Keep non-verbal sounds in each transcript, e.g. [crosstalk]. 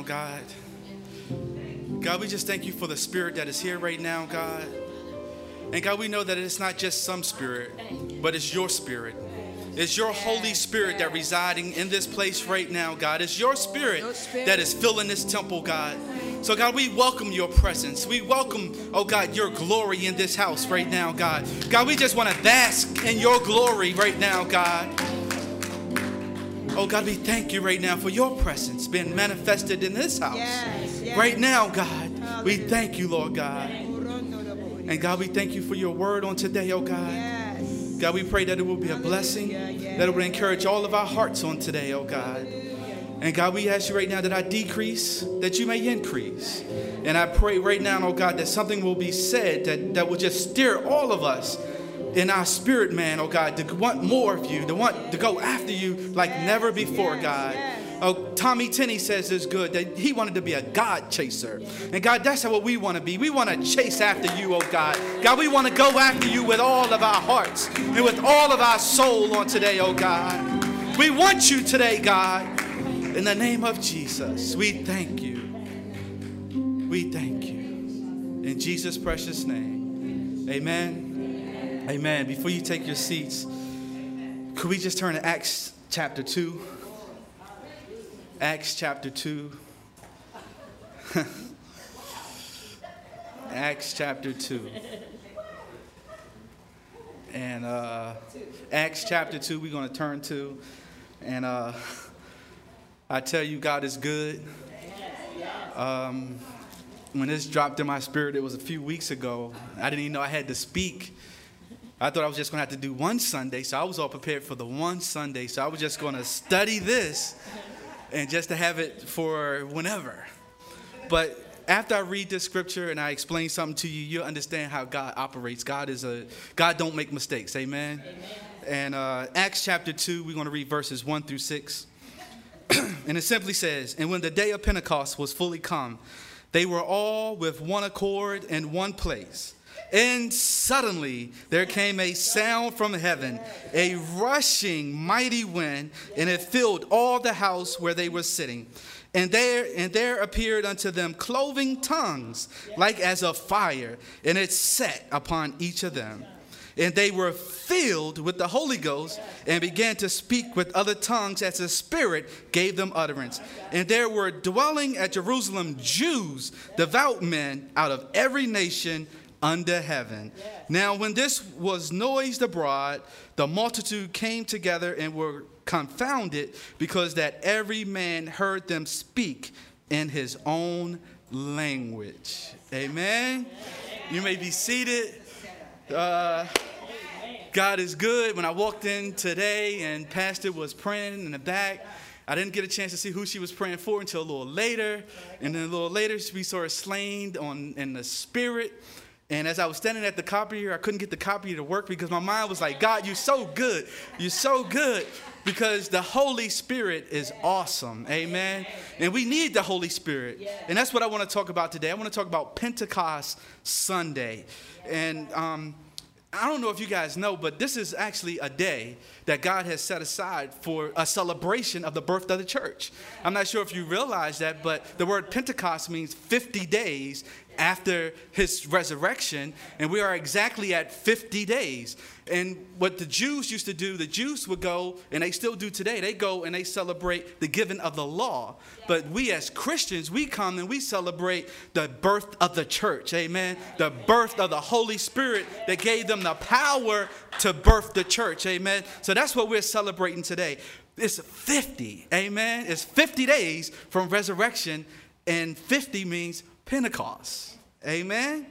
now, God. God, we just thank you for the spirit that is here right now, God. And God, we know that it's not just some spirit, but it's your spirit. It's your Holy Spirit that residing in this place right now, God. It's your spirit that is filling this temple, God. So, God, we welcome your presence. We welcome, oh God, your glory in this house right now, God. God, we just want to bask in your glory right now, God. Oh God, we thank you right now for your presence being manifested in this house. Yes, yes. Right now, God, we thank you, Lord God. And God, we thank you for your word on today, oh God. Yes. God, we pray that it will be a blessing, that it will encourage all of our hearts on today, oh God. And God, we ask you right now that I decrease, that you may increase. And I pray right now, oh God, that something will be said that, that will just steer all of us in our spirit, man, oh God, to want more of you, to want to go after you like never before, yes, God. yes. Oh, Tommy Tenney says it's good that he wanted to be a God chaser. And God, that's what we want to be. We want to chase after you, oh God. God, we want to go after you with all of our hearts and with all of our soul on today, oh God. We want you today, God. In the name of Jesus, we thank you. We thank you. In Jesus' precious name. Amen. Amen. Before you take your seats, could we just turn to Acts chapter 2? Acts chapter 2. [laughs] Acts chapter 2. And uh, Acts chapter 2, we're going to turn to. And uh, I tell you, God is good. Um, when this dropped in my spirit, it was a few weeks ago. I didn't even know I had to speak. I thought I was just going to have to do one Sunday, so I was all prepared for the one Sunday. So I was just going to study this and just to have it for whenever. But after I read this scripture and I explain something to you, you'll understand how God operates. God is a God don't make mistakes. Amen. Amen. And uh, Acts chapter two, we're going to read verses one through six, [clears throat] and it simply says, "And when the day of Pentecost was fully come, they were all with one accord in one place." And suddenly there came a sound from heaven, a rushing mighty wind, and it filled all the house where they were sitting. And there, and there appeared unto them cloven tongues, like as of fire, and it set upon each of them. And they were filled with the Holy Ghost and began to speak with other tongues as the Spirit gave them utterance. And there were dwelling at Jerusalem Jews, devout men out of every nation under heaven. Now, when this was noised abroad, the multitude came together and were confounded because that every man heard them speak in his own language. Amen. You may be seated. Uh, God is good. When I walked in today and Pastor was praying in the back, I didn't get a chance to see who she was praying for until a little later. And then a little later, we saw her slain on, in the spirit. And as I was standing at the copier, I couldn't get the copier to work because my mind was like, God, you're so good. You're so good because the Holy Spirit is awesome. Amen. And we need the Holy Spirit. And that's what I want to talk about today. I want to talk about Pentecost Sunday. And um, I don't know if you guys know, but this is actually a day that God has set aside for a celebration of the birth of the church. I'm not sure if you realize that, but the word Pentecost means 50 days after his resurrection, and we are exactly at 50 days. And what the Jews used to do, the Jews would go, and they still do today, they go and they celebrate the giving of the law. But we as Christians, we come and we celebrate the birth of the church, amen? The birth of the Holy Spirit that gave them the power to birth the church, amen? So that's what we're celebrating today. It's 50, amen? It's 50 days from resurrection, and 50 means Pentecost. Amen.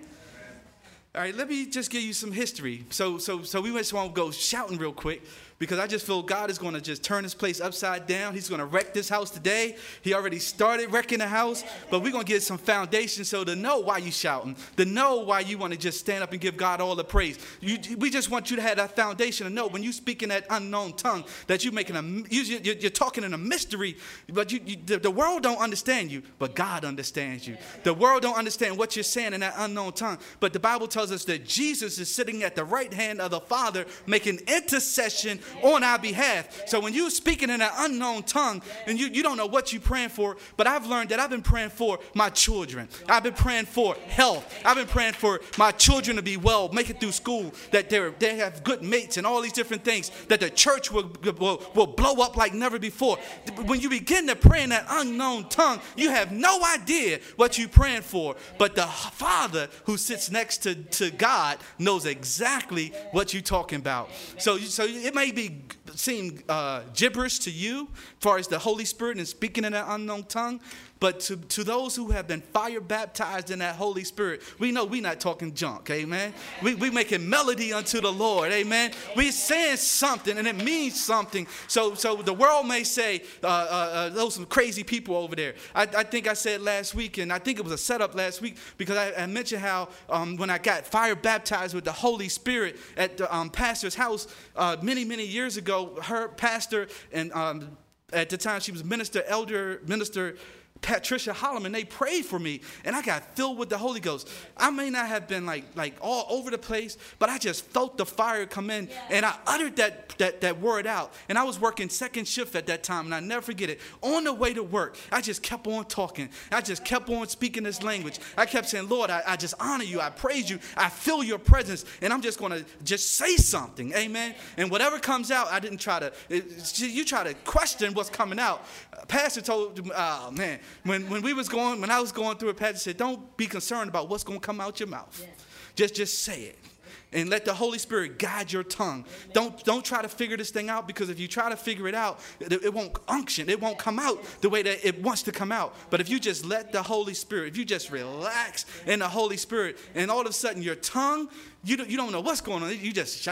All right, let me just give you some history. So, so, so we just want to go shouting real quick because I just feel God is going to just turn this place upside down. He's going to wreck this house today. He already started wrecking the house, but we're going to get some foundation so to know why you shouting, to know why you want to just stand up and give God all the praise. You, we just want you to have that foundation to know when you speak in that unknown tongue that you're making a, you, you're talking in a mystery, but you, you, the, the world don't understand you, but God understands you. The world don't understand what you're saying in that unknown tongue, but the Bible tells us that Jesus is sitting at the right hand of the Father making intercession on our behalf. So when you're speaking in an unknown tongue and you, you don't know what you're praying for, but I've learned that I've been praying for my children. I've been praying for health. I've been praying for my children to be well, make it through school, that they they have good mates and all these different things, that the church will, will, will blow up like never before. When you begin to pray in that unknown tongue, you have no idea what you're praying for, but the Father who sits next to, to God knows exactly what you're talking about. So, so it may be seem uh, gibberish to you, as far as the Holy Spirit and speaking in an unknown tongue, but to, to those who have been fire baptized in that Holy Spirit, we know we're not talking junk, amen. We we making melody unto the Lord, amen. We saying something and it means something. So so the world may say uh, uh, uh, those some crazy people over there. I, I think I said last week, and I think it was a setup last week because I, I mentioned how um, when I got fire baptized with the Holy Spirit at the um, pastor's house uh, many many years ago, her pastor and um, at the time she was minister elder minister Patricia Holloman, they prayed for me, and I got filled with the Holy Ghost. I may not have been like like all over the place, but I just felt the fire come in, and I uttered that that that word out. And I was working second shift at that time, and I never forget it. On the way to work, I just kept on talking. I just kept on speaking this language. I kept saying, Lord, I, I just honor you. I praise you. I feel your presence, and I'm just gonna just say something, Amen. And whatever comes out, I didn't try to. It, you try to question what's coming out. Pastor told, me, oh man when, when we was going, when I was going through it, Pastor said, don't be concerned about what's going to come out your mouth. Just, just say it and let the Holy Spirit guide your tongue. Don't, don't try to figure this thing out because if you try to figure it out, it, it, won't unction. It won't come out the way that it wants to come out. But if you just let the Holy Spirit, if you just relax in the Holy Spirit, and all of a sudden your tongue you don't, you don't know what's going on. You just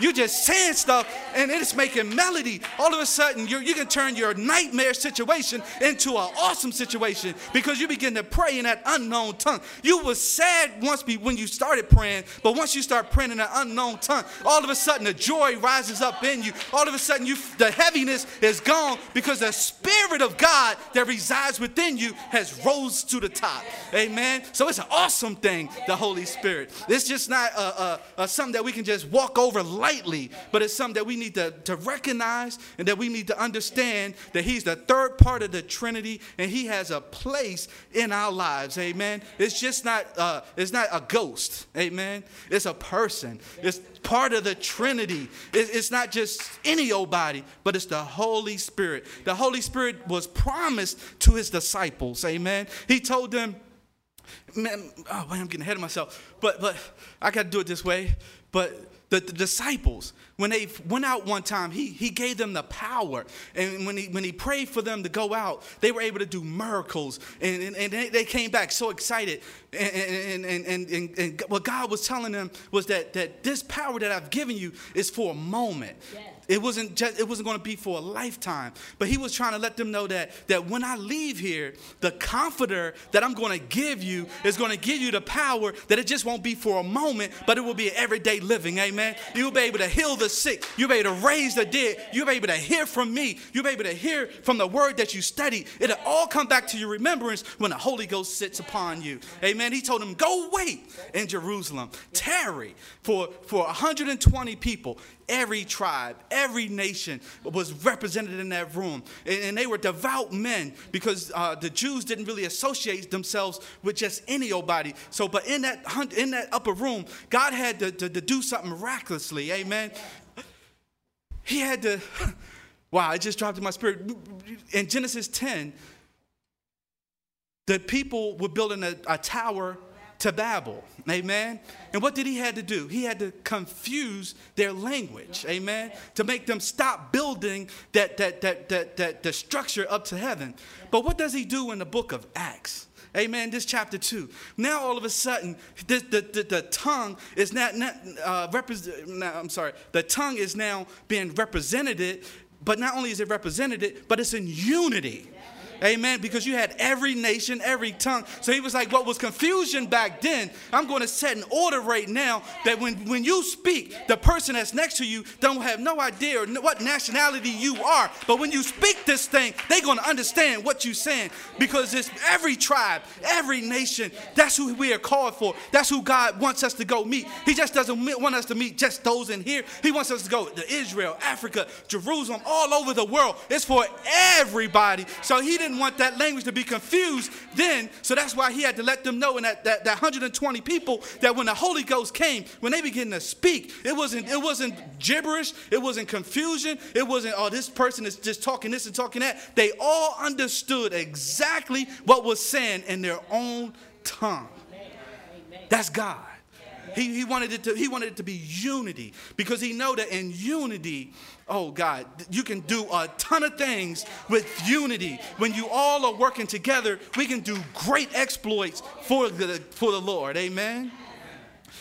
you just saying stuff and it's making melody. All of a sudden, you you can turn your nightmare situation into an awesome situation because you begin to pray in that unknown tongue. You were sad once when you started praying, but once you start praying in an unknown tongue, all of a sudden the joy rises up in you. All of a sudden, you the heaviness is gone because the Spirit of God that resides within you has rose to the top. Amen. So it's an awesome thing, the Holy Spirit. It's just not a, a, a something that we can just walk over lightly, but it's something that we need to, to recognize and that we need to understand that He's the third part of the Trinity and He has a place in our lives. Amen. It's just not uh, it's not a ghost. Amen. It's a person. It's part of the Trinity. It's not just any old body, but it's the Holy Spirit. The Holy Spirit was promised to His disciples. Amen. He told them man, oh man, I'm getting ahead of myself. But but I got to do it this way. But the, the, disciples, when they went out one time, he, he gave them the power. And when he, when he prayed for them to go out, they were able to do miracles. And, and, and they, came back so excited. And, and, and, and, and, what God was telling them was that, that this power that I've given you is for a moment. Yes. It wasn't just it wasn't going to be for a lifetime. But he was trying to let them know that that when I leave here, the comforter that I'm going to give you is going to give you the power that it just won't be for a moment, but it will be everyday living. Amen. You'll be able to heal the sick. You'll be able to raise the dead. You'll be able to hear from me. You'll be able to hear from the word that you study. It'll all come back to your remembrance when the Holy Ghost sits upon you. Amen. He told them, go wait in Jerusalem. Tarry for, for 120 people every tribe, every nation was represented in that room. And, they were devout men because uh, the Jews didn't really associate themselves with just any old body. So, but in that, in that upper room, God had to, to, to do something miraculously. Amen. He had to, [laughs] wow, it just dropped in my spirit. In Genesis 10, the people were building a, a tower to Babel. Amen. And what did he had to do? He had to confuse their language. Amen. To make them stop building that that that that that the structure up to heaven. But what does he do in the book of Acts? Amen. This chapter two. Now all of a sudden, the, the, the tongue is not, not uh, represent. I'm sorry. The tongue is now being represented, but not only is it represented, but it's in unity. Amen. Because you had every nation, every tongue. So he was like, what was confusion back then, I'm going to set an order right now that when, when you speak, the person that's next to you don't have no idea what nationality you are. But when you speak this thing, they're going to understand what you're saying because it's every tribe, every nation. That's who we are called for. That's who God wants us to go meet. He just doesn't want us to meet just those in here. He wants us to go to Israel, Africa, Jerusalem, all over the world. It's for everybody. So he didn't want that language to be confused then. So that's why he had to let them know in that, that, that 120 people that when the Holy Ghost came, when they began to speak, it wasn't, it wasn't gibberish, it wasn't confusion, it wasn't, oh, this person is just talking this and talking that. They all understood exactly what was saying in their own tongue. That's God. He, he, wanted it to, he wanted it to be unity because he know that in unity, oh God, you can do a ton of things with unity. When you all are working together, we can do great exploits for the, for the Lord. Amen.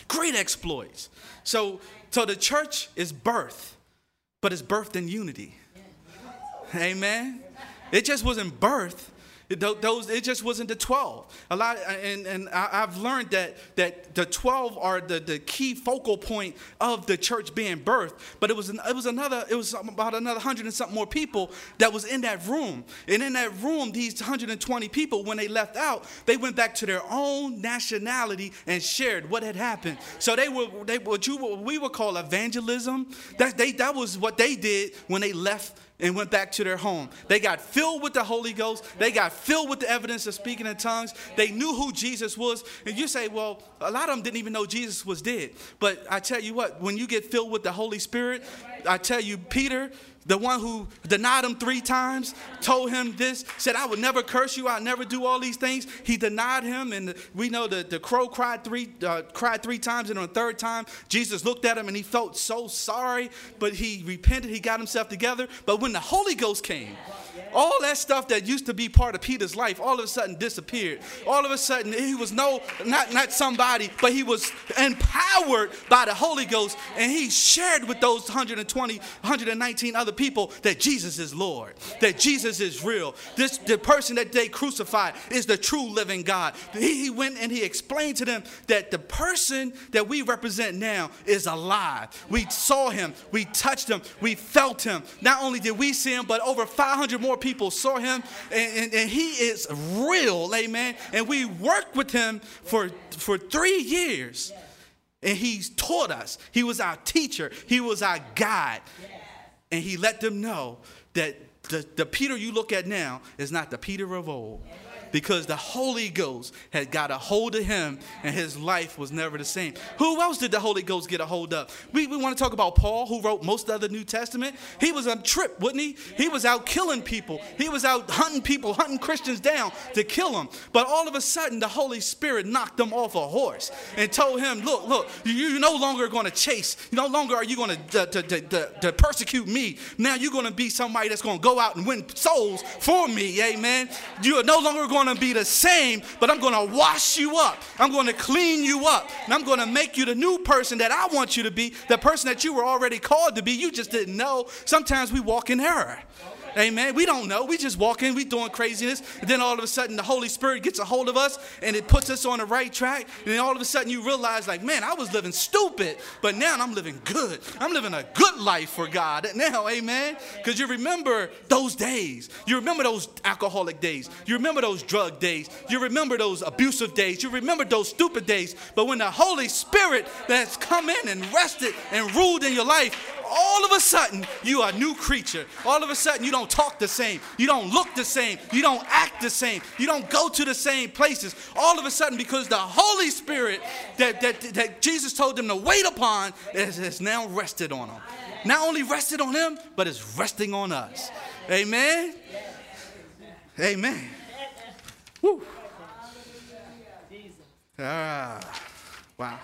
Great exploits. So, so the church is birth, but it's birthed in unity. Amen. It just wasn't birth those, it just wasn't the 12. A lot, and, and I've learned that, that the 12 are the, the key focal point of the church being birthed. But it was, an, it was another, it was about another hundred and something more people that was in that room. And in that room, these 120 people, when they left out, they went back to their own nationality and shared what had happened. So they were, they, what you, what we would call evangelism. That, they, that was what they did when they left and went back to their home. They got filled with the Holy Ghost. They got filled with the evidence of speaking in tongues. They knew who Jesus was. And you say, well, a lot of them didn't even know Jesus was dead. But I tell you what, when you get filled with the Holy Spirit, I tell you, Peter, the one who denied him three times, told him this, said, I would never curse you, I'll never do all these things. He denied him, and we know that the crow cried three, uh, cried three times, and on the third time, Jesus looked at him and he felt so sorry, but he repented, he got himself together. But when the Holy Ghost came, all that stuff that used to be part of Peter's life all of a sudden disappeared. All of a sudden, he was no, not, not somebody, but he was empowered by the Holy Ghost, and he shared with those 120, 119 other people that Jesus is Lord, that Jesus is real. This the person that they crucified is the true living God. He, he went and he explained to them that the person that we represent now is alive. We saw him, we touched him, we felt him. Not only did we see him, but over 500 more people saw him, and, and, and he is real, amen. And we worked with him for, for three years. And he's taught us. He was our teacher. He was our guide. And he let them know that the, the Peter you look at now is not the Peter of old because the Holy Ghost had got a hold of him and his life was never the same. Who else did the Holy Ghost get a hold of? We, we want to talk about Paul, who wrote most of the New Testament. He was on trip, wasn't he? He was out killing people, he was out hunting people, hunting Christians down to kill them. But all of a sudden, the Holy Spirit knocked him off a horse and told him, Look, look, you're no longer going to chase, no longer are you going to, to, to, to persecute me. Now you're going to be somebody that's going to go out and win souls for me, amen. You are no longer going going to be the same, but I'm going to wash you up. I'm going to clean you up. And I'm going to make you the new person that I want you to be, the person that you were already called to be. You just didn't know. Sometimes we walk in error. Amen. We don't know. We just walk in, we doing craziness. And then all of a sudden the Holy Spirit gets a hold of us and it puts us on the right track. And then all of a sudden you realize, like, man, I was living stupid, but now I'm living good. I'm living a good life for God now, amen. Because you remember those days. You remember those alcoholic days. You remember those drug days. You remember those abusive days. You remember those stupid days. But when the Holy Spirit that's come in and rested and ruled in your life, all of a sudden you are a new creature. All of a sudden you don't talk the same. You don't look the same. You don't act the same. You don't go to the same places. All of a sudden, because the Holy Spirit that, that, that Jesus told them to wait upon has now rested on them. Not only rested on him, but it's resting on us. Amen. Amen. Woo. Ah, wow.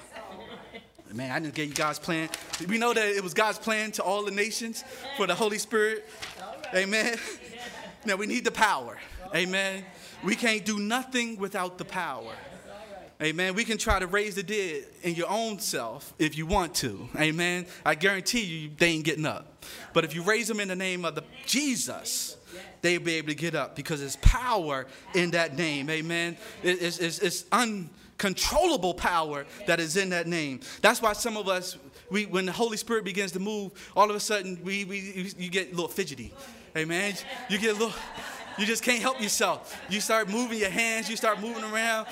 Man, I didn't get you God's plan. We know that it was God's plan to all the nations for the Holy Spirit. Amen. [laughs] Now we need the power. Amen. We can't do nothing without the power. Amen. We can try to raise the dead in your own self if you want to. Amen. I guarantee you, they ain't getting up. But if you raise them in the name of the Jesus, they'll be able to get up because there's power in that name. Amen. It's, it's, it's uncontrollable power that is in that name. That's why some of us, we, when the Holy Spirit begins to move, all of a sudden we, we, you get a little fidgety. Amen. You get a little, you just can't help yourself. You start moving your hands, you start moving around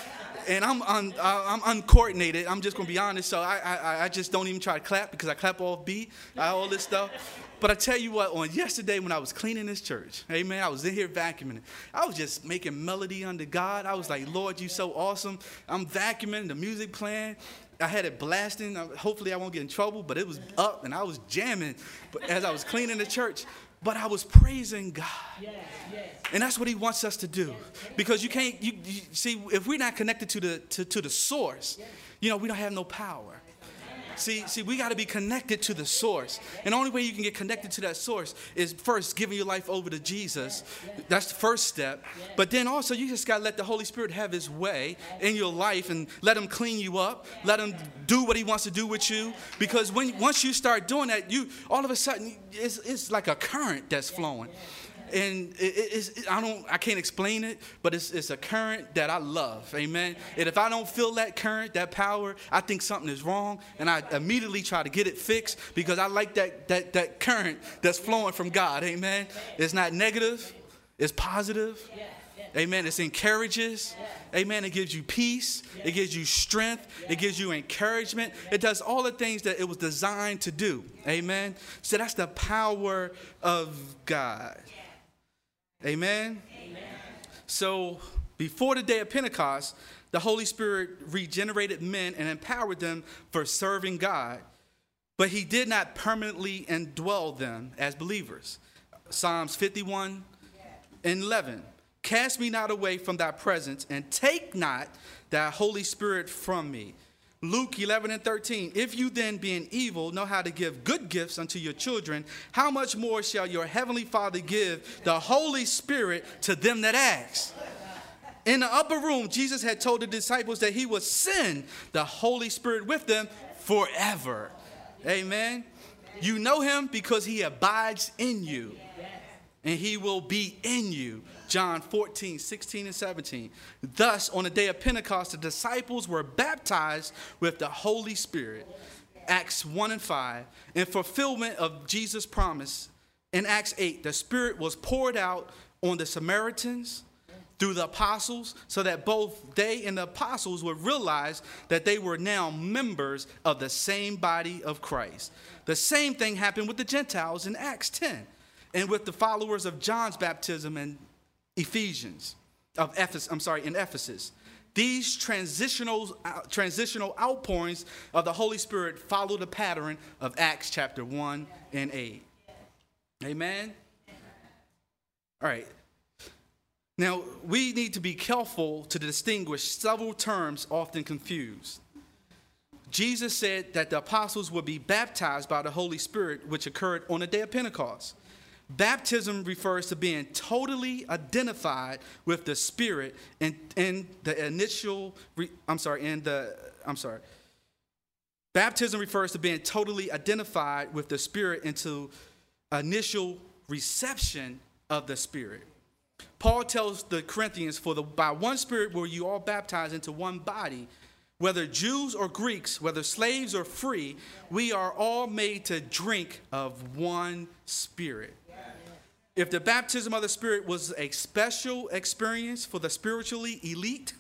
and I'm un, I'm uncoordinated. I'm just gonna be honest. So I, I I just don't even try to clap because I clap off beat, all this stuff. But I tell you what, on yesterday when I was cleaning this church, amen, I was in here vacuuming. I was just making melody under God. I was like, Lord, you so awesome. I'm vacuuming, the music playing. I had it blasting. Hopefully, I won't get in trouble, but it was up and I was jamming but as I was cleaning the church. But I was praising God. Yes, yes. And that's what he wants us to do. Because you can't, you, you see, if we're not connected to the, to, to the source, you know, we don't have no power. See, see, we got to be connected to the source. And the only way you can get connected to that source is first giving your life over to Jesus. That's the first step. But then also you just got to let the Holy Spirit have his way in your life and let him clean you up. Let him do what he wants to do with you. Because when once you start doing that, you all of a sudden it's, it's like a current that's flowing and it, it's, I don't, I can't explain it, but it's, it's a current that I love. Amen. And if I don't feel that current, that power, I think something is wrong, and I immediately try to get it fixed because I like that that that current that's flowing from God. Amen. It's not negative. It's positive. Amen. It encourages. Amen. It gives you peace. It gives you strength. It gives you encouragement. It does all the things that it was designed to do. Amen. So that's the power of God. Amen? Amen. So before the day of Pentecost, the Holy Spirit regenerated men and empowered them for serving God, but he did not permanently indwell them as believers. Psalms 51 and 11. Cast me not away from thy presence, and take not thy Holy Spirit from me. Luke 11 and 13. If you then, being evil, know how to give good gifts unto your children, how much more shall your heavenly Father give the Holy Spirit to them that ask? In the upper room, Jesus had told the disciples that he would send the Holy Spirit with them forever. Amen. You know him because he abides in you, and he will be in you. John 14, 16, and 17. Thus, on the day of Pentecost, the disciples were baptized with the Holy Spirit. Acts 1 and 5. In fulfillment of Jesus' promise, in Acts 8, the Spirit was poured out on the Samaritans through the apostles so that both they and the apostles would realize that they were now members of the same body of Christ. The same thing happened with the Gentiles in Acts 10 and with the followers of John's baptism and Ephesians, of Ephesus, I'm sorry, in Ephesus. These transitional, uh, transitional outpourings of the Holy Spirit follow the pattern of Acts chapter 1 and 8. Amen? All right. Now, we need to be careful to distinguish several terms often confused. Jesus said that the apostles would be baptized by the Holy Spirit, which occurred on the day of Pentecost. Baptism refers to being totally identified with the Spirit in, in the initial, I'm sorry, in the, I'm sorry. Baptism refers to being totally identified with the Spirit into initial reception of the Spirit. Paul tells the Corinthians, For the, by one Spirit were you all baptized into one body, whether Jews or Greeks, whether slaves or free, we are all made to drink of one Spirit. If the baptism of the Spirit was a special experience for the spiritually elite,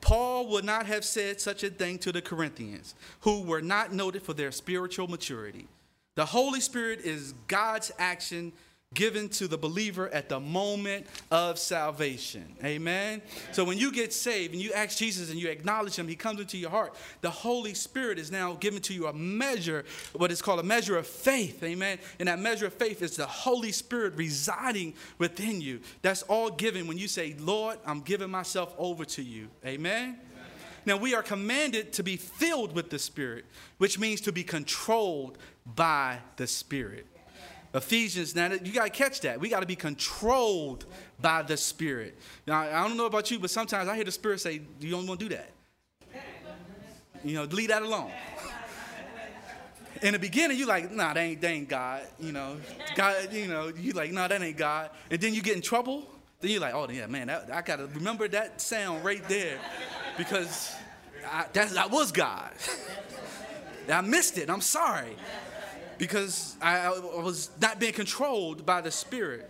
Paul would not have said such a thing to the Corinthians, who were not noted for their spiritual maturity. The Holy Spirit is God's action given to the believer at the moment of salvation. Amen. So when you get saved and you ask Jesus and you acknowledge him, he comes into your heart. The Holy Spirit is now given to you a measure, what is called a measure of faith. Amen. And that measure of faith is the Holy Spirit residing within you. That's all given when you say, Lord, I'm giving myself over to you. Amen. Now, we are commanded to be filled with the Spirit, which means to be controlled by the Spirit. Ephesians, now you got to catch that. We got to be controlled by the Spirit. Now, I don't know about you, but sometimes I hear the Spirit say, You don't want to do that. You know, leave that alone. in the beginning, you're like, nah, that ain't, that ain't God. You know, God, you know, you like, nah, that ain't God. And then you get in trouble. Then you're like, oh, yeah, man, that, I got to remember that sound right there because I, that, that was God. [laughs] I missed it. I'm sorry because I, I was not being controlled by the Spirit.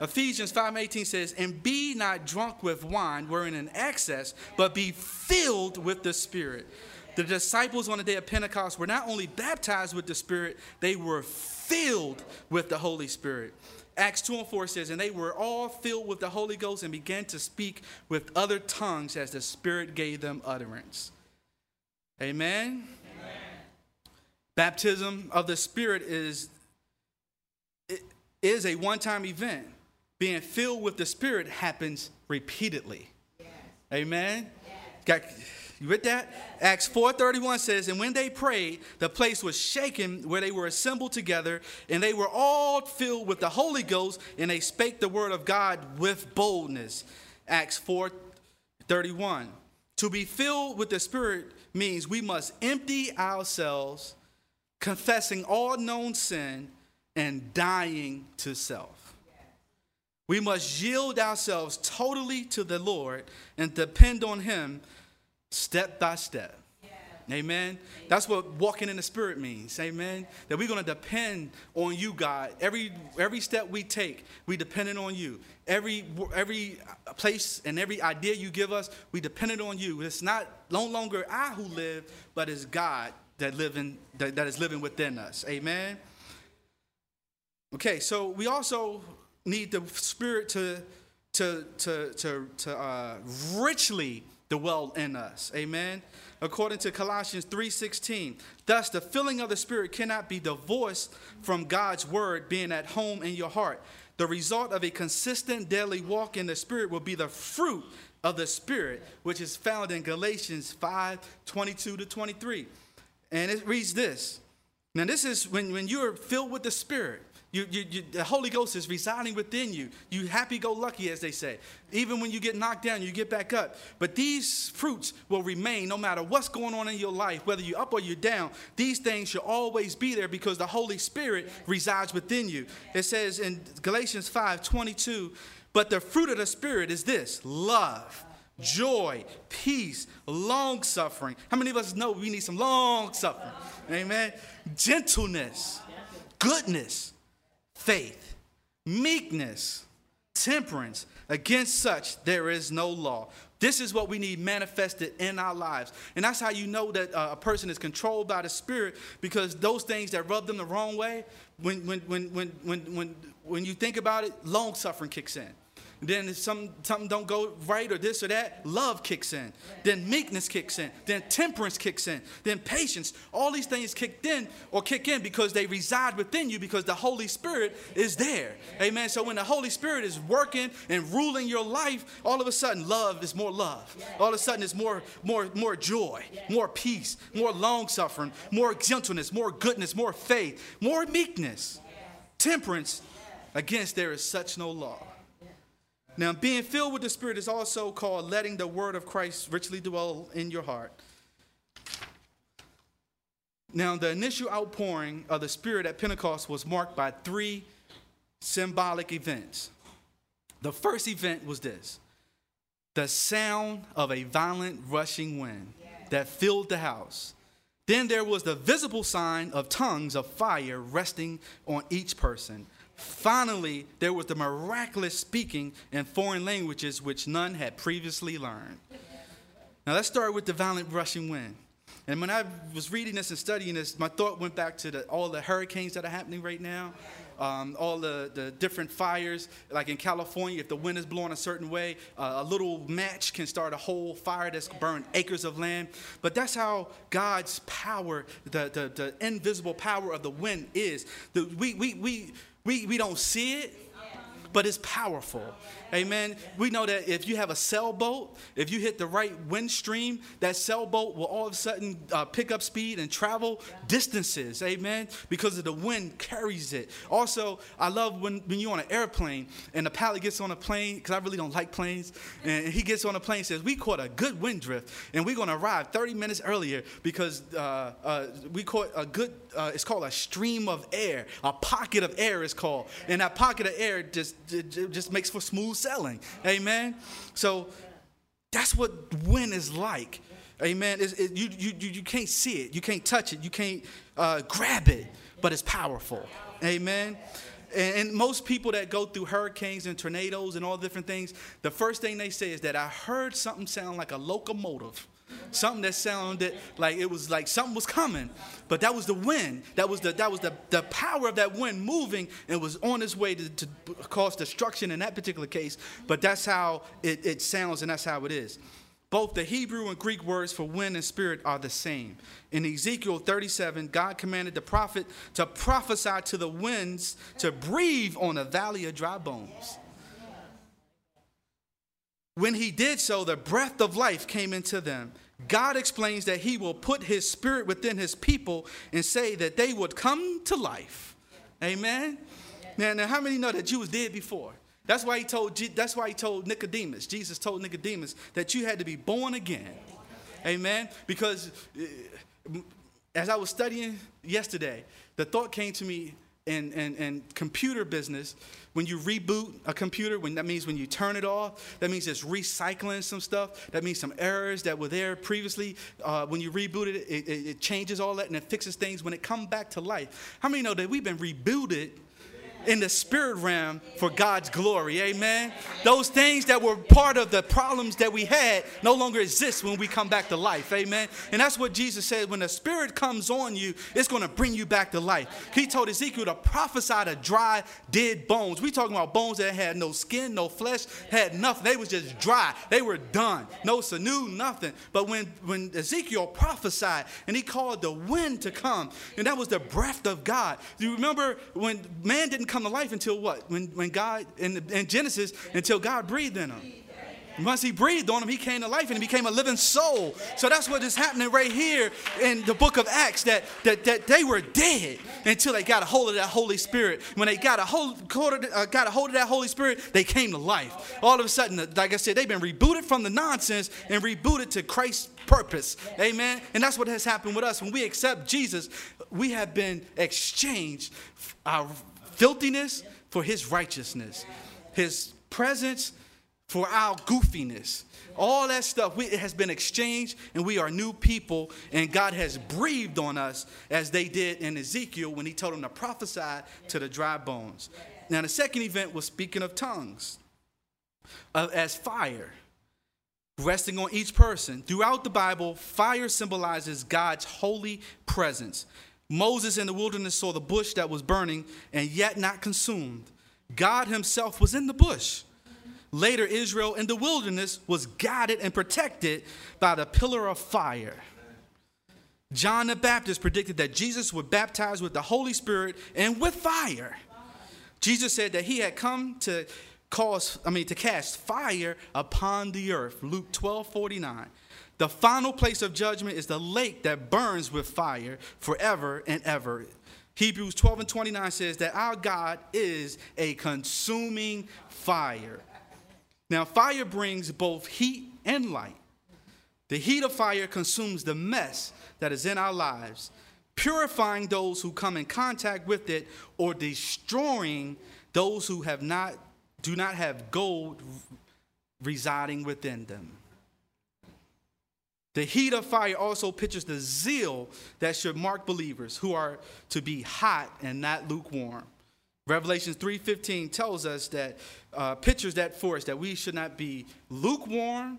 Ephesians 5:18 says, "And be not drunk with wine, wherein in an excess, but be filled with the Spirit." The disciples on the day of Pentecost were not only baptized with the Spirit, they were filled with the Holy Spirit. Acts 2 and 4 says, And they were all filled with the Holy Ghost and began to speak with other tongues as the Spirit gave them utterance. Amen. Baptism of the Spirit is, is a one time event. Being filled with the Spirit happens repeatedly. Yes. Amen. Yes. Got, you read that? Acts 4:31 says, "And when they prayed, the place was shaken where they were assembled together, and they were all filled with the Holy Ghost, and they spake the word of God with boldness." Acts 4:31. To be filled with the Spirit means we must empty ourselves, confessing all known sin and dying to self. We must yield ourselves totally to the Lord and depend on Him step by step. Amen. That's what walking in the spirit means. Amen. That we're going to depend on you, God. Every every step we take, we dependent on you. Every every place and every idea you give us, we dependent on you. It's not no longer I who live, but it's God that living that, that is living within us. Amen. Okay, so we also need the spirit to to to to, to uh, richly dwell in us. Amen. According to Colossians 3:16, thus the filling of the spirit cannot be divorced from God's word being at home in your heart. The result of a consistent daily walk in the spirit will be the fruit of the spirit, which is found in Galatians 5:22 to 23. And it reads this. Now, this is when, when you're filled with the Spirit. You, you, you, the Holy Ghost is residing within you. You happy go lucky, as they say. Even when you get knocked down, you get back up. But these fruits will remain no matter what's going on in your life, whether you're up or you're down. These things should always be there because the Holy Spirit resides within you. It says in Galatians 5 22, but the fruit of the Spirit is this love joy, peace, long suffering. How many of us know we need some long suffering? Amen. Gentleness, goodness, faith, meekness, temperance. Against such, there is no law. This is what we need manifested in our lives. And that's how you know that uh, a person is controlled by the Spirit because those things that rub them the wrong way, when, when, when, when, when, when, when you think about it, long suffering kicks in. Then if some, something don't go right or this or that, love kicks in. Then meekness kicks in. Then temperance kicks in. Then patience. All these things kicked in or kick in because they reside within you because the Holy Spirit is there. Amen. So when the Holy Spirit is working and ruling your life, all of a sudden love is more love. All of a sudden it's more, more, more joy, more peace, more long suffering, more gentleness, more goodness, more faith, more meekness, temperance. Against there is such no law. Now, being filled with the Spirit is also called letting the word of Christ richly dwell in your heart. Now, the initial outpouring of the Spirit at Pentecost was marked by three symbolic events. The first event was this the sound of a violent rushing wind that filled the house. Then there was the visible sign of tongues of fire resting on each person. Finally, there was the miraculous speaking in foreign languages which none had previously learned. Now, let's start with the violent rushing wind. And when I was reading this and studying this, my thought went back to the, all the hurricanes that are happening right now, um, all the, the different fires. Like in California, if the wind is blowing a certain way, uh, a little match can start a whole fire that's burned acres of land. But that's how God's power, the, the, the invisible power of the wind is. The, we, we, we, we, we don't see it, but it's powerful. Amen. We know that if you have a sailboat, if you hit the right wind stream, that sailboat will all of a sudden uh, pick up speed and travel distances. Amen. Because of the wind carries it. Also, I love when, when you're on an airplane and the pilot gets on a plane, because I really don't like planes, and he gets on a plane and says, We caught a good wind drift, and we're going to arrive 30 minutes earlier because uh, uh, we caught a good, uh, it's called a stream of air. A pocket of air is called. And that pocket of air just, just makes for smooth selling. Amen. So that's what win is like. Amen. It, you, you, you can't see it, you can't touch it, you can't uh, grab it, but it's powerful. Amen. And, and, most people that go through hurricanes and tornadoes and all different things, the first thing they say is that I heard something sound like a locomotive. Something that sounded like it was like something was coming, but that was the wind. That was the that was the, the power of that wind moving and was on its way to, to cause destruction in that particular case. But that's how it, it sounds and that's how it is. Both the Hebrew and Greek words for wind and spirit are the same. In Ezekiel 37, God commanded the prophet to prophesy to the winds to breathe on a valley of dry bones. When he did so, the breath of life came into them. God explains that he will put his spirit within his people and say that they would come to life. Amen. Now, now how many know that you was dead before? That's why he told that's why he told Nicodemus. Jesus told Nicodemus that you had to be born again. Amen. Because uh, as I was studying yesterday, the thought came to me in, in, in computer business when you reboot a computer, when that means when you turn it off, that means it's recycling some stuff. That means some errors that were there previously. Uh, when you reboot it, it, it, changes all that and it fixes things when it comes back to life. How many know that we've been rebooted in the spirit realm for God's glory. Amen. Those things that were part of the problems that we had no longer exist when we come back to life. Amen. And that's what Jesus said when the spirit comes on you, it's going to bring you back to life. He told Ezekiel to prophesy to dry, dead bones. We talking about bones that had no skin, no flesh, had nothing. They was just dry. They were done. No sinew, nothing. But when, when Ezekiel prophesied and he called the wind to come, and that was the breath of God. Do you remember when man didn't come to life until what? When, when God, in, in Genesis, until God breathed in him. Once he breathed on him, he came to life and he became a living soul. So that's what is happening right here in the book of Acts that, that, that they were dead until they got a hold of that Holy Spirit. When they got a hold, uh, got a hold of that Holy Spirit, they came to life. All of a sudden, like I said, they've been rebooted from the nonsense and rebooted to Christ's purpose. Amen. And that's what has happened with us. When we accept Jesus, we have been exchanged our filthiness for his righteousness, his presence for our goofiness. All that stuff we, it has been exchanged, and we are new people, and God has breathed on us as they did in Ezekiel when he told them to prophesy to the dry bones. Now, the second event was speaking of tongues uh, as fire resting on each person. Throughout the Bible, fire symbolizes God's holy presence. Moses in the wilderness saw the bush that was burning and yet not consumed. God himself was in the bush. Later, Israel in the wilderness was guided and protected by the pillar of fire. John the Baptist predicted that Jesus would baptize with the Holy Spirit and with fire. Jesus said that he had come to cause, I mean, to cast fire upon the earth. Luke 12 49. The final place of judgment is the lake that burns with fire forever and ever. Hebrews 12 and 29 says that our God is a consuming fire. Now, fire brings both heat and light. The heat of fire consumes the mess that is in our lives, purifying those who come in contact with it or destroying those who have not do not have gold residing within them. The heat of fire also pictures the zeal that should mark believers who are to be hot and not lukewarm. Revelation 3:15 tells us that uh, pictures that for us that we should not be lukewarm,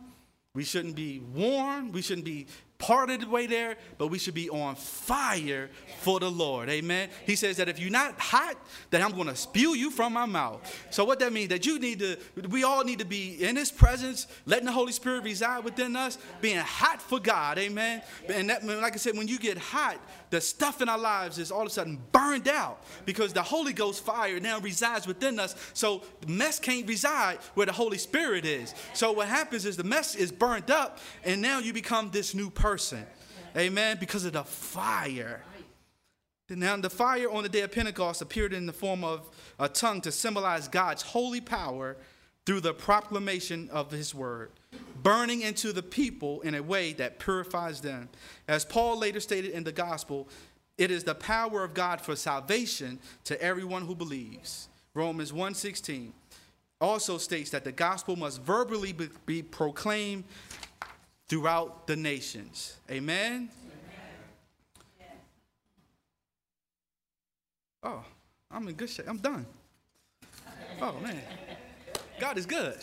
we shouldn't be warm, we shouldn't be part of the way there, but we should be on fire for the Lord. Amen. He says that if you're not hot, then I'm going to spew you from my mouth. So what that means that you need to, we all need to be in His presence, letting the Holy Spirit reside within us, being hot for God. Amen. And that, like I said, when you get hot, the stuff in our lives is all of a sudden burned out because the Holy Ghost fire now resides within us. So the mess can't reside where the Holy Spirit is. So what happens is the mess is burned up, and now you become this new person. Amen. Because of the fire. Now, the fire on the day of Pentecost appeared in the form of a tongue to symbolize God's holy power through the proclamation of his word, burning into the people in a way that purifies them. As Paul later stated in the gospel, it is the power of God for salvation to everyone who believes. Romans 1:16 also states that the gospel must verbally be proclaimed throughout the nations. Amen. Oh, I'm in good shape. I'm done. Oh, man. God is good.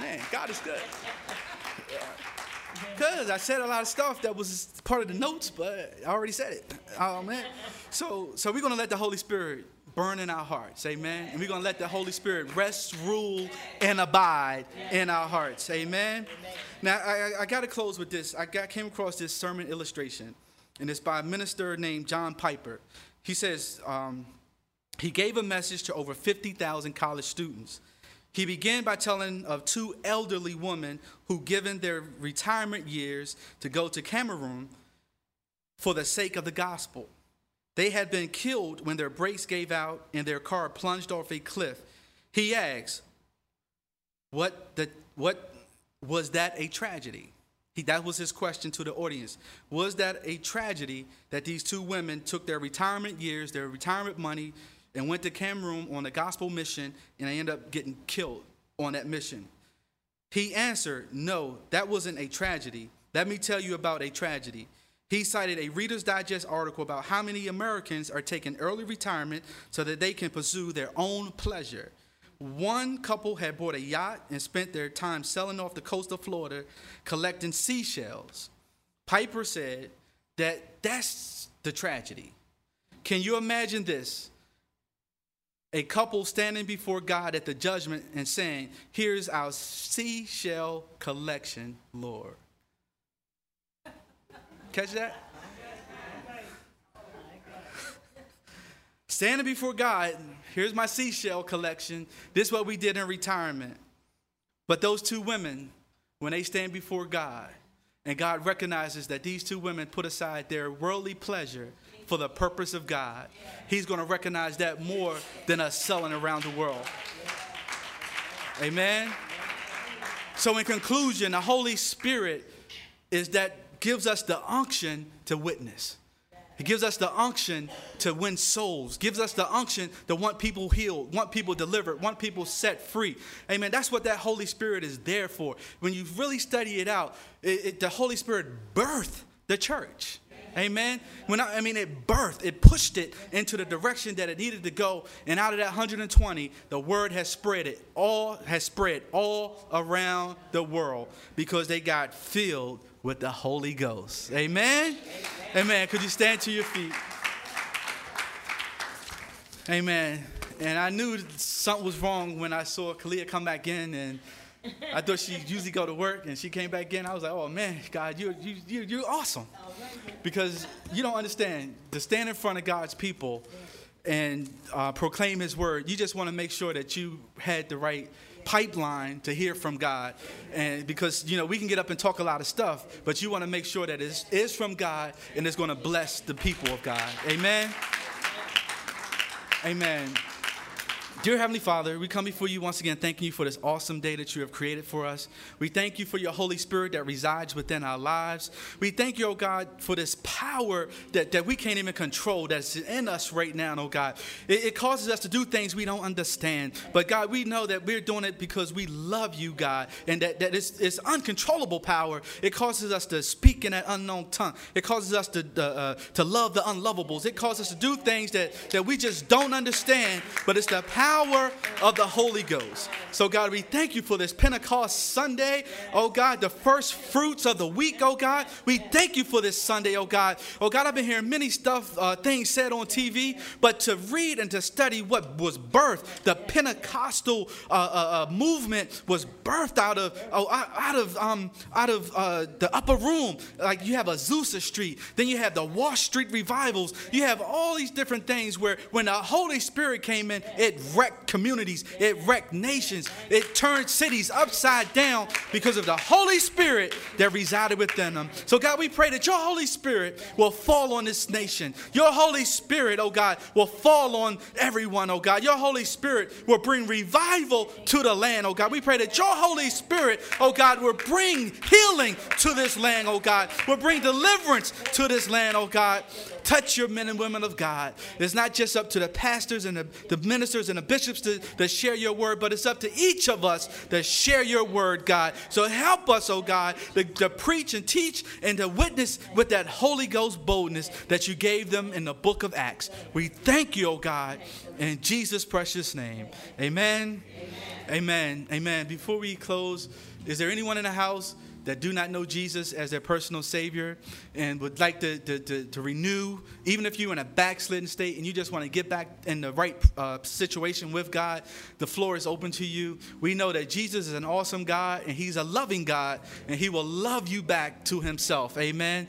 Man, God is good. Because I said a lot of stuff that was part of the notes, but I already said it. Oh, man. So, so we're going to let the Holy Spirit burn in our hearts. Amen. And we're going to let the Holy Spirit rest, rule, and abide in our hearts. Amen. Now, I, I got to close with this. I got, came across this sermon illustration and it's by a minister named John Piper. He says um, he gave a message to over 50,000 college students. He began by telling of two elderly women who given their retirement years to go to Cameroon for the sake of the gospel. They had been killed when their brakes gave out and their car plunged off a cliff. He asks, what, the, what was that a tragedy? He, that was his question to the audience. Was that a tragedy that these two women took their retirement years, their retirement money, and went to Cameroon on a gospel mission and they ended up getting killed on that mission? He answered, No, that wasn't a tragedy. Let me tell you about a tragedy. He cited a Reader's Digest article about how many Americans are taking early retirement so that they can pursue their own pleasure. One couple had bought a yacht and spent their time sailing off the coast of Florida collecting seashells. Piper said that that's the tragedy. Can you imagine this? A couple standing before God at the judgment and saying, Here's our seashell collection, Lord. Catch that? Standing before God, here's my seashell collection. This is what we did in retirement. But those two women, when they stand before God, and God recognizes that these two women put aside their worldly pleasure for the purpose of God, He's going to recognize that more than us selling around the world. Amen. So, in conclusion, the Holy Spirit is that gives us the unction to witness. He gives us the unction to win souls, gives us the unction to want people healed, want people delivered, want people set free. Amen. That's what that Holy Spirit is there for. When you really study it out, it, it, the Holy Spirit birthed the church. Amen. When I, I, mean, it birthed, it pushed it into the direction that it needed to go. And out of that 120, the word has spread it all, has spread all around the world because they got filled with the Holy Ghost. Amen? Amen. Amen. Could you stand to your feet? Amen. And I knew something was wrong when I saw Kalia come back in, and I thought she usually go to work, and she came back in. I was like, "Oh man, God, you you you you're awesome," because you don't understand to stand in front of God's people and uh, proclaim His word. You just want to make sure that you had the right pipeline to hear from God. And because, you know, we can get up and talk a lot of stuff, but you want to make sure that it is from God and it's going to bless the people of God. Amen. Amen. Dear Heavenly Father, we come before you once again thanking you for this awesome day that you have created for us. We thank you for your Holy Spirit that resides within our lives. We thank you, oh God, for this power that, that we can't even control that's in us right now, oh God. It, it causes us to do things we don't understand. But God, we know that we're doing it because we love you, God, and that, that it's, it's uncontrollable power. It causes us to speak in an unknown tongue. It causes us to, uh, to love the unlovables. It causes us to do things that, that we just don't understand, but it's the power power of the Holy Ghost. So, God, we thank you for this Pentecost Sunday. Oh, God, the first fruits of the week, oh, God. We thank you for this Sunday, oh, God. Oh, God, I've been hearing many stuff, uh, things said on TV, but to read and to study what was birthed, the Pentecostal uh, uh, uh movement was birthed out of, oh, out of, um, out of uh, the upper room. Like you have Azusa Street, then you have the Wash Street revivals. You have all these different things where when the Holy Spirit came in, it wrecked communities, it wrecked nations, it turned cities upside down because of the Holy Spirit that resided within them. So, God, we pray that your Holy Spirit will fall on this nation. Your Holy Spirit, oh God, will fall on everyone, oh God. Your Holy Spirit will bring revival to the land, oh God. We pray that your Holy Spirit, oh God, will bring healing to this land, oh God, will bring deliverance to this land, oh God. Touch your men and women of God. It's not just up to the pastors and the, the ministers and the bishops to, to share your word, but it's up to each of us to share your word, God. So help us, oh God, to, to preach and teach and to witness with that Holy Ghost boldness that you gave them in the book of Acts. We thank you, oh God, in Jesus' precious name. Amen. Amen. Amen. Amen. Before we close, is there anyone in the house? That do not know Jesus as their personal Savior and would like to, to, to, to renew, even if you're in a backslidden state and you just want to get back in the right uh, situation with God, the floor is open to you. We know that Jesus is an awesome God and He's a loving God and He will love you back to Himself. Amen.